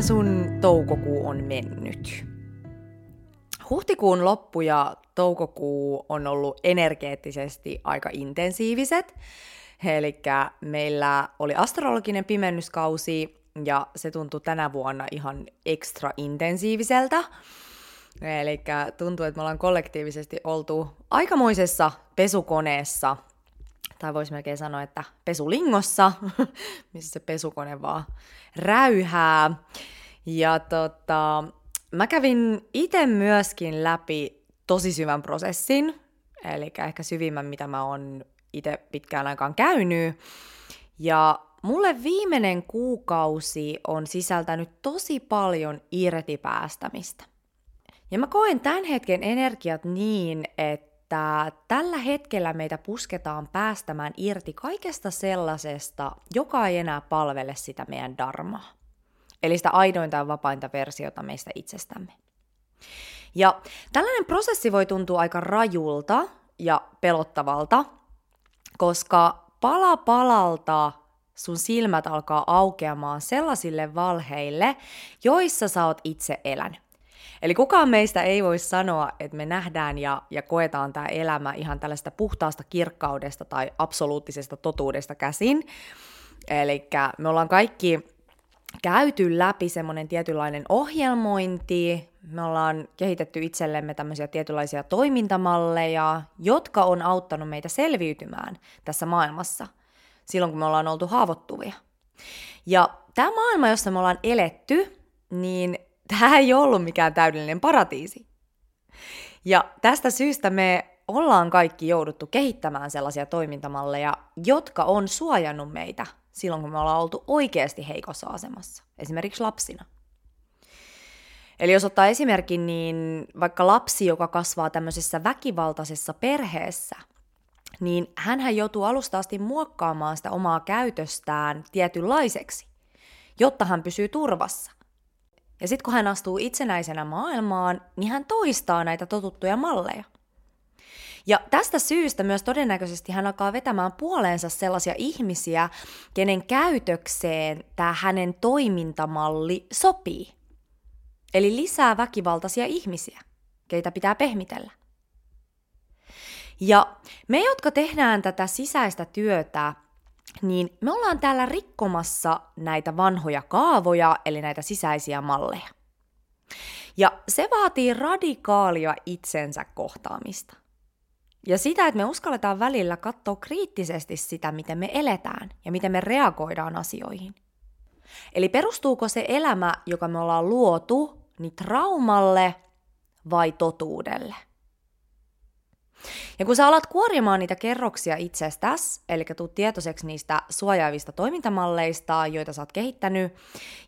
Sun toukokuu on mennyt? Huhtikuun loppu ja toukokuu on ollut energeettisesti aika intensiiviset. Eli meillä oli astrologinen pimennyskausi ja se tuntui tänä vuonna ihan ekstra intensiiviseltä. Eli tuntuu, että me ollaan kollektiivisesti oltu aikamoisessa pesukoneessa, tai voisi melkein sanoa, että pesulingossa, missä se pesukone vaan räyhää. Ja tota, mä kävin itse myöskin läpi tosi syvän prosessin, eli ehkä syvimmän, mitä mä oon itse pitkään aikaan käynyt. Ja mulle viimeinen kuukausi on sisältänyt tosi paljon irtipäästämistä. Ja mä koen tämän hetken energiat niin, että tällä hetkellä meitä pusketaan päästämään irti kaikesta sellaisesta, joka ei enää palvele sitä meidän darmaa. Eli sitä aidointa ja vapainta versiota meistä itsestämme. Ja tällainen prosessi voi tuntua aika rajulta ja pelottavalta, koska pala palalta sun silmät alkaa aukeamaan sellaisille valheille, joissa sä oot itse elänyt. Eli kukaan meistä ei voi sanoa, että me nähdään ja, ja koetaan tämä elämä ihan tällaista puhtaasta kirkkaudesta tai absoluuttisesta totuudesta käsin. Eli me ollaan kaikki käyty läpi semmoinen tietynlainen ohjelmointi, me ollaan kehitetty itsellemme tämmöisiä tietynlaisia toimintamalleja, jotka on auttanut meitä selviytymään tässä maailmassa silloin, kun me ollaan oltu haavoittuvia. Ja tämä maailma, jossa me ollaan eletty, niin tämä ei ollut mikään täydellinen paratiisi. Ja tästä syystä me ollaan kaikki jouduttu kehittämään sellaisia toimintamalleja, jotka on suojannut meitä silloin, kun me ollaan oltu oikeasti heikossa asemassa, esimerkiksi lapsina. Eli jos ottaa esimerkin, niin vaikka lapsi, joka kasvaa tämmöisessä väkivaltaisessa perheessä, niin hän joutuu alusta asti muokkaamaan sitä omaa käytöstään tietynlaiseksi, jotta hän pysyy turvassa. Ja sitten kun hän astuu itsenäisenä maailmaan, niin hän toistaa näitä totuttuja malleja. Ja tästä syystä myös todennäköisesti hän alkaa vetämään puoleensa sellaisia ihmisiä, kenen käytökseen tämä hänen toimintamalli sopii. Eli lisää väkivaltaisia ihmisiä, keitä pitää pehmitellä. Ja me, jotka tehdään tätä sisäistä työtä, niin me ollaan täällä rikkomassa näitä vanhoja kaavoja, eli näitä sisäisiä malleja. Ja se vaatii radikaalia itsensä kohtaamista. Ja sitä, että me uskalletaan välillä katsoa kriittisesti sitä, miten me eletään ja miten me reagoidaan asioihin. Eli perustuuko se elämä, joka me ollaan luotu, niin traumalle vai totuudelle? Ja kun sä alat kuorimaan niitä kerroksia itsestäsi, eli tuut tietoiseksi niistä suojaavista toimintamalleista, joita sä oot kehittänyt,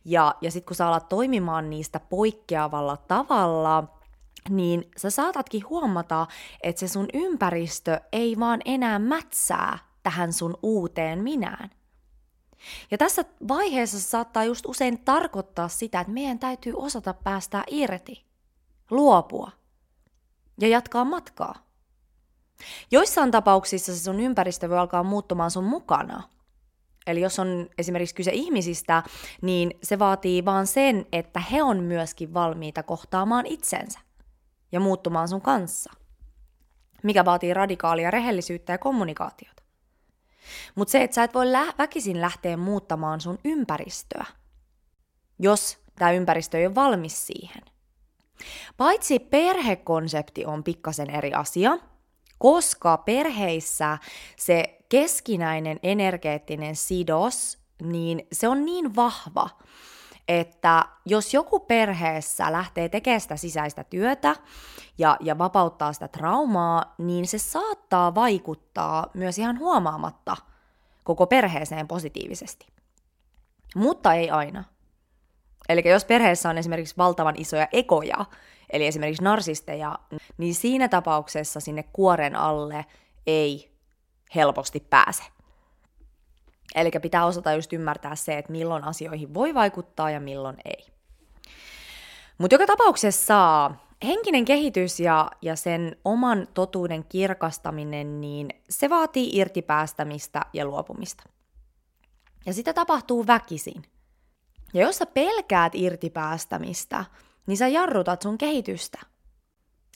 ja, ja sitten kun sä alat toimimaan niistä poikkeavalla tavalla, niin sä saatatkin huomata, että se sun ympäristö ei vaan enää mätsää tähän sun uuteen minään. Ja tässä vaiheessa se saattaa just usein tarkoittaa sitä, että meidän täytyy osata päästää irti, luopua ja jatkaa matkaa. Joissain tapauksissa se sun ympäristö voi alkaa muuttumaan sun mukana. Eli jos on esimerkiksi kyse ihmisistä, niin se vaatii vaan sen, että he on myöskin valmiita kohtaamaan itsensä ja muuttumaan sun kanssa, mikä vaatii radikaalia rehellisyyttä ja kommunikaatiota. Mutta se, että sä et voi lä- väkisin lähteä muuttamaan sun ympäristöä, jos tämä ympäristö ei ole valmis siihen. Paitsi perhekonsepti on pikkasen eri asia, koska perheissä se keskinäinen energeettinen sidos, niin se on niin vahva, että jos joku perheessä lähtee tekemään sitä sisäistä työtä ja, ja vapauttaa sitä traumaa, niin se saattaa vaikuttaa myös ihan huomaamatta koko perheeseen positiivisesti. Mutta ei aina. Eli jos perheessä on esimerkiksi valtavan isoja ekoja, eli esimerkiksi narsisteja, niin siinä tapauksessa sinne kuoren alle ei helposti pääse. Eli pitää osata just ymmärtää se, että milloin asioihin voi vaikuttaa ja milloin ei. Mutta joka tapauksessa henkinen kehitys ja, ja sen oman totuuden kirkastaminen, niin se vaatii irtipäästämistä ja luopumista. Ja sitä tapahtuu väkisin. Ja jos sä pelkäät irtipäästämistä, niin sä jarrutat sun kehitystä.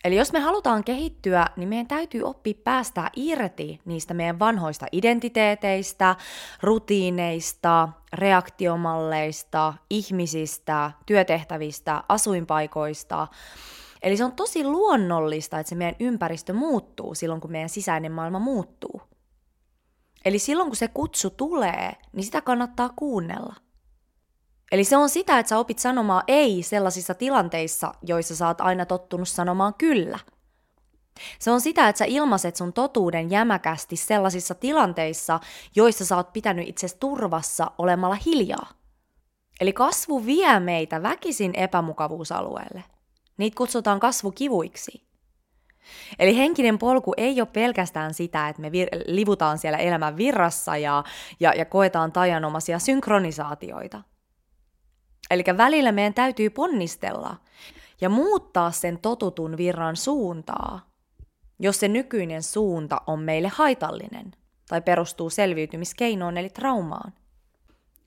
Eli jos me halutaan kehittyä, niin meidän täytyy oppia päästä irti niistä meidän vanhoista identiteeteistä, rutiineista, reaktiomalleista, ihmisistä, työtehtävistä, asuinpaikoista. Eli se on tosi luonnollista, että se meidän ympäristö muuttuu silloin, kun meidän sisäinen maailma muuttuu. Eli silloin, kun se kutsu tulee, niin sitä kannattaa kuunnella. Eli se on sitä, että sä opit sanomaan ei sellaisissa tilanteissa, joissa sä oot aina tottunut sanomaan kyllä. Se on sitä, että sä ilmaiset sun totuuden jämäkästi sellaisissa tilanteissa, joissa sä oot pitänyt itse turvassa olemalla hiljaa. Eli kasvu vie meitä väkisin epämukavuusalueelle. Niitä kutsutaan kasvukivuiksi. Eli henkinen polku ei ole pelkästään sitä, että me vir- livutaan siellä elämän virrassa ja, ja, ja koetaan tajanomaisia synkronisaatioita – Eli välillä meidän täytyy ponnistella ja muuttaa sen totutun virran suuntaa, jos se nykyinen suunta on meille haitallinen tai perustuu selviytymiskeinoon eli traumaan.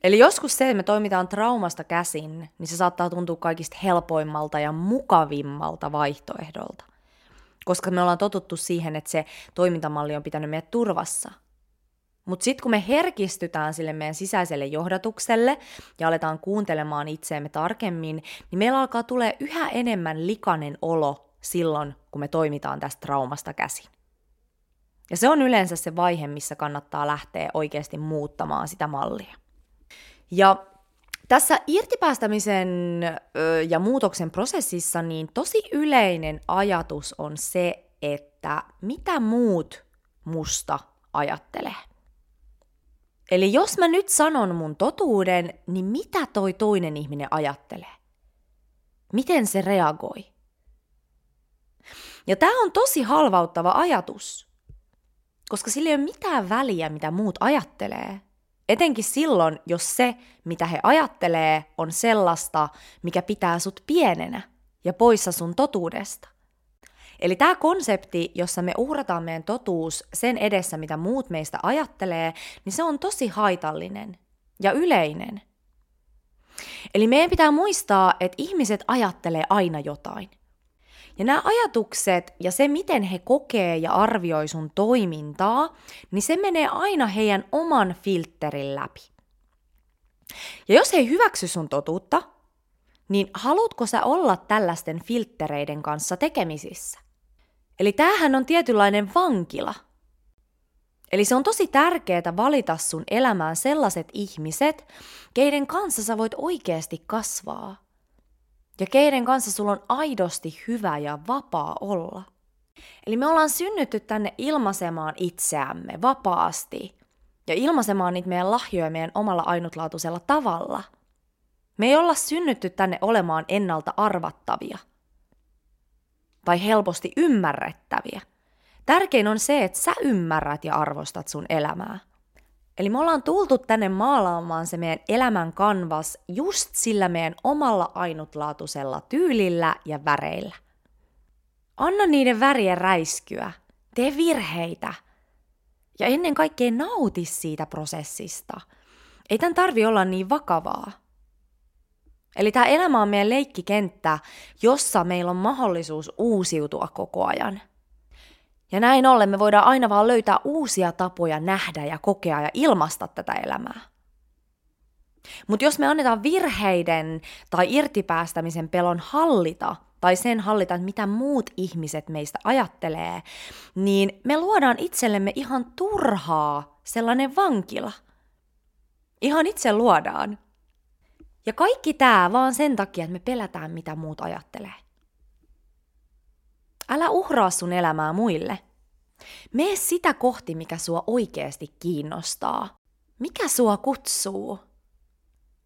Eli joskus se, että me toimitaan traumasta käsin, niin se saattaa tuntua kaikista helpoimmalta ja mukavimmalta vaihtoehdolta. Koska me ollaan totuttu siihen, että se toimintamalli on pitänyt meidät turvassa – mutta sitten kun me herkistytään sille meidän sisäiselle johdatukselle ja aletaan kuuntelemaan itseämme tarkemmin, niin meillä alkaa tulee yhä enemmän likainen olo silloin, kun me toimitaan tästä traumasta käsin. Ja se on yleensä se vaihe, missä kannattaa lähteä oikeasti muuttamaan sitä mallia. Ja tässä irtipäästämisen ja muutoksen prosessissa niin tosi yleinen ajatus on se, että mitä muut musta ajattelee. Eli jos mä nyt sanon mun totuuden, niin mitä toi toinen ihminen ajattelee? Miten se reagoi? Ja tämä on tosi halvauttava ajatus, koska sillä ei ole mitään väliä, mitä muut ajattelee. Etenkin silloin, jos se, mitä he ajattelee, on sellaista, mikä pitää sut pienenä ja poissa sun totuudesta. Eli tämä konsepti, jossa me uhrataan meidän totuus sen edessä, mitä muut meistä ajattelee, niin se on tosi haitallinen ja yleinen. Eli meidän pitää muistaa, että ihmiset ajattelee aina jotain. Ja nämä ajatukset ja se, miten he kokee ja arvioi sun toimintaa, niin se menee aina heidän oman filterin läpi. Ja jos he ei hyväksy sun totuutta, niin haluatko sä olla tällaisten filttereiden kanssa tekemisissä? Eli tämähän on tietynlainen vankila. Eli se on tosi tärkeää valita sun elämään sellaiset ihmiset, keiden kanssa sä voit oikeasti kasvaa. Ja keiden kanssa sulla on aidosti hyvä ja vapaa olla. Eli me ollaan synnytty tänne ilmaisemaan itseämme vapaasti ja ilmaisemaan niitä meidän lahjoja meidän omalla ainutlaatuisella tavalla. Me ei olla synnytty tänne olemaan ennalta arvattavia – tai helposti ymmärrettäviä. Tärkein on se, että sä ymmärrät ja arvostat sun elämää. Eli me ollaan tultu tänne maalaamaan se meidän elämän kanvas just sillä meidän omalla ainutlaatuisella tyylillä ja väreillä. Anna niiden värien räiskyä, tee virheitä ja ennen kaikkea nauti siitä prosessista. Ei tämän tarvi olla niin vakavaa. Eli tämä elämä on meidän leikkikenttä, jossa meillä on mahdollisuus uusiutua koko ajan. Ja näin ollen me voidaan aina vaan löytää uusia tapoja nähdä ja kokea ja ilmaista tätä elämää. Mutta jos me annetaan virheiden tai irtipäästämisen pelon hallita, tai sen hallita, että mitä muut ihmiset meistä ajattelee, niin me luodaan itsellemme ihan turhaa sellainen vankila. Ihan itse luodaan. Ja kaikki tämä vaan sen takia, että me pelätään, mitä muut ajattelee. Älä uhraa sun elämää muille. Mene sitä kohti, mikä sua oikeasti kiinnostaa. Mikä sua kutsuu?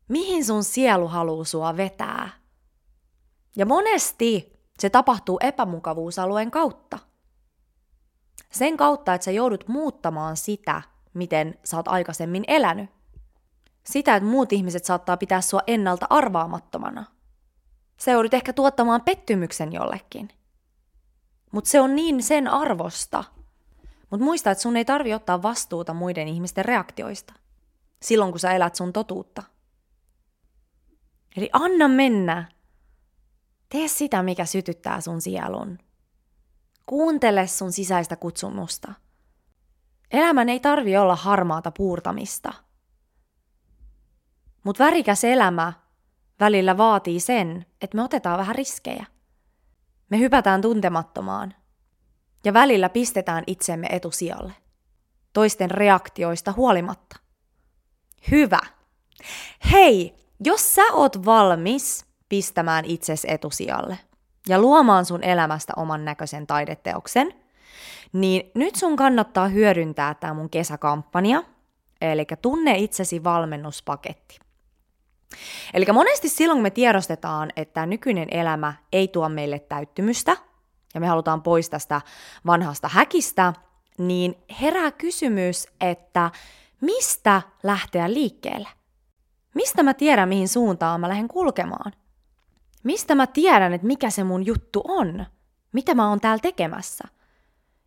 Mihin sun sielu haluaa sua vetää? Ja monesti se tapahtuu epämukavuusalueen kautta. Sen kautta, että sä joudut muuttamaan sitä, miten sä oot aikaisemmin elänyt. Sitä, että muut ihmiset saattaa pitää sua ennalta arvaamattomana. Se joudut ehkä tuottamaan pettymyksen jollekin. Mutta se on niin sen arvosta. Mutta muista, että sun ei tarvi ottaa vastuuta muiden ihmisten reaktioista. Silloin, kun sä elät sun totuutta. Eli anna mennä. Tee sitä, mikä sytyttää sun sielun. Kuuntele sun sisäistä kutsumusta. Elämän ei tarvi olla harmaata puurtamista. Mutta värikäs elämä välillä vaatii sen, että me otetaan vähän riskejä. Me hypätään tuntemattomaan ja välillä pistetään itsemme etusijalle, toisten reaktioista huolimatta. Hyvä. Hei, jos sä oot valmis pistämään itses etusijalle ja luomaan sun elämästä oman näköisen taideteoksen, niin nyt sun kannattaa hyödyntää tämä mun kesäkampanja, eli tunne itsesi valmennuspaketti. Eli monesti silloin, kun me tiedostetaan, että nykyinen elämä ei tuo meille täyttymystä, ja me halutaan pois tästä vanhasta häkistä, niin herää kysymys, että mistä lähteä liikkeelle? Mistä mä tiedän, mihin suuntaan mä lähden kulkemaan? Mistä mä tiedän, että mikä se mun juttu on? Mitä mä oon täällä tekemässä?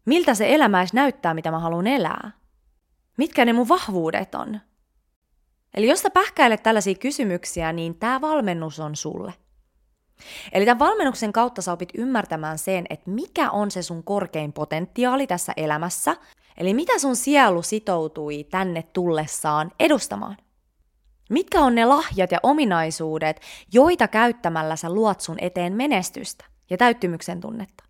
Miltä se elämä edes näyttää, mitä mä haluan elää? Mitkä ne mun vahvuudet on? Eli jos sä pähkäilet tällaisia kysymyksiä, niin tämä valmennus on sulle. Eli tämän valmennuksen kautta sä opit ymmärtämään sen, että mikä on se sun korkein potentiaali tässä elämässä, eli mitä sun sielu sitoutui tänne tullessaan edustamaan. Mitkä on ne lahjat ja ominaisuudet, joita käyttämällä sä luot sun eteen menestystä ja täyttymyksen tunnetta?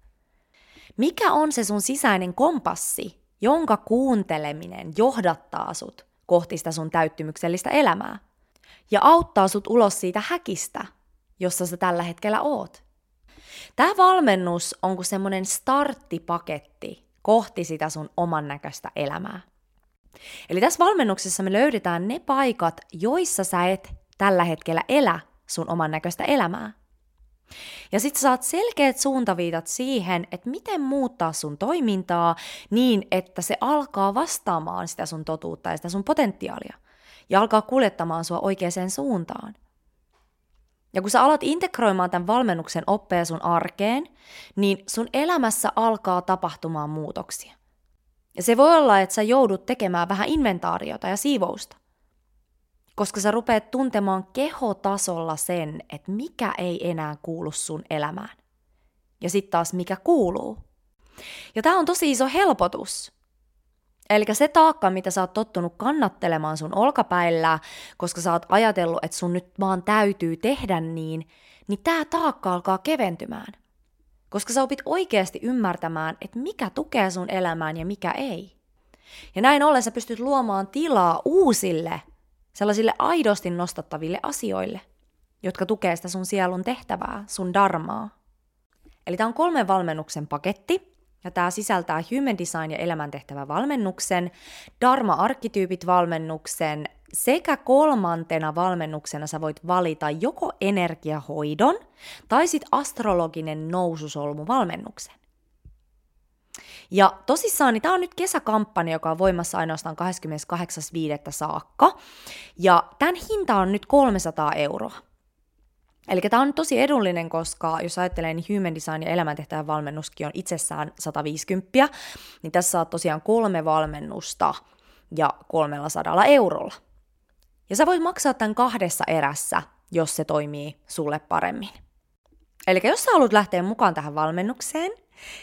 Mikä on se sun sisäinen kompassi, jonka kuunteleminen johdattaa sut kohti sitä sun täyttymyksellistä elämää ja auttaa sut ulos siitä häkistä, jossa sä tällä hetkellä oot? Tämä valmennus on kuin semmoinen starttipaketti kohti sitä sun oman näköistä elämää. Eli tässä valmennuksessa me löydetään ne paikat, joissa sä et tällä hetkellä elä sun oman näköistä elämää. Ja sitten saat selkeät suuntaviitat siihen, että miten muuttaa sun toimintaa niin, että se alkaa vastaamaan sitä sun totuutta ja sitä sun potentiaalia. Ja alkaa kuljettamaan sua oikeaan suuntaan. Ja kun sä alat integroimaan tämän valmennuksen oppeja sun arkeen, niin sun elämässä alkaa tapahtumaan muutoksia. Ja se voi olla, että sä joudut tekemään vähän inventaariota ja siivousta. Koska sä rupeat tuntemaan kehotasolla sen, että mikä ei enää kuulu sun elämään. Ja sitten taas mikä kuuluu. Ja tämä on tosi iso helpotus. Eli se taakka, mitä sä oot tottunut kannattelemaan sun olkapäillä, koska sä oot ajatellut, että sun nyt vaan täytyy tehdä niin, niin tämä taakka alkaa keventymään – koska sä opit oikeasti ymmärtämään, että mikä tukee sun elämään ja mikä ei. Ja näin ollen sä pystyt luomaan tilaa uusille, sellaisille aidosti nostattaville asioille, jotka tukee sitä sun sielun tehtävää, sun darmaa. Eli tämä on kolmen valmennuksen paketti, ja tämä sisältää Human Design ja elämäntehtävä valmennuksen, Dharma-arkkityypit valmennuksen sekä kolmantena valmennuksena sä voit valita joko energiahoidon tai sitten astrologinen noususolmu valmennuksen. Ja tosissaan, niin tämä on nyt kesäkampanja, joka on voimassa ainoastaan 28.5. saakka. Ja tämän hinta on nyt 300 euroa. Eli tämä on tosi edullinen, koska jos ajattelee, niin Human Design ja elämäntehtävän valmennuskin on itsessään 150, niin tässä saat tosiaan kolme valmennusta ja 300 eurolla. Ja sä voit maksaa tämän kahdessa erässä, jos se toimii sulle paremmin. Eli jos sä haluat lähteä mukaan tähän valmennukseen,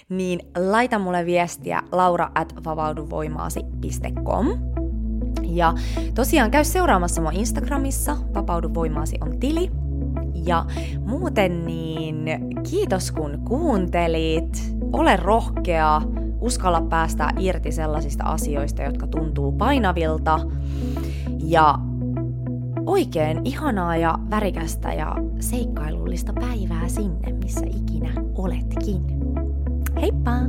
niin laita mulle viestiä laura at vapauduvoimaasi.com. Ja tosiaan käy seuraamassa mua Instagramissa, Vapaudu voimaasi on tili. Ja muuten niin kiitos kun kuuntelit, ole rohkea, uskalla päästä irti sellaisista asioista, jotka tuntuu painavilta. Ja oikein ihanaa ja värikästä ja seikkailullista päivää sinne, missä ikinä oletkin. Hej pa!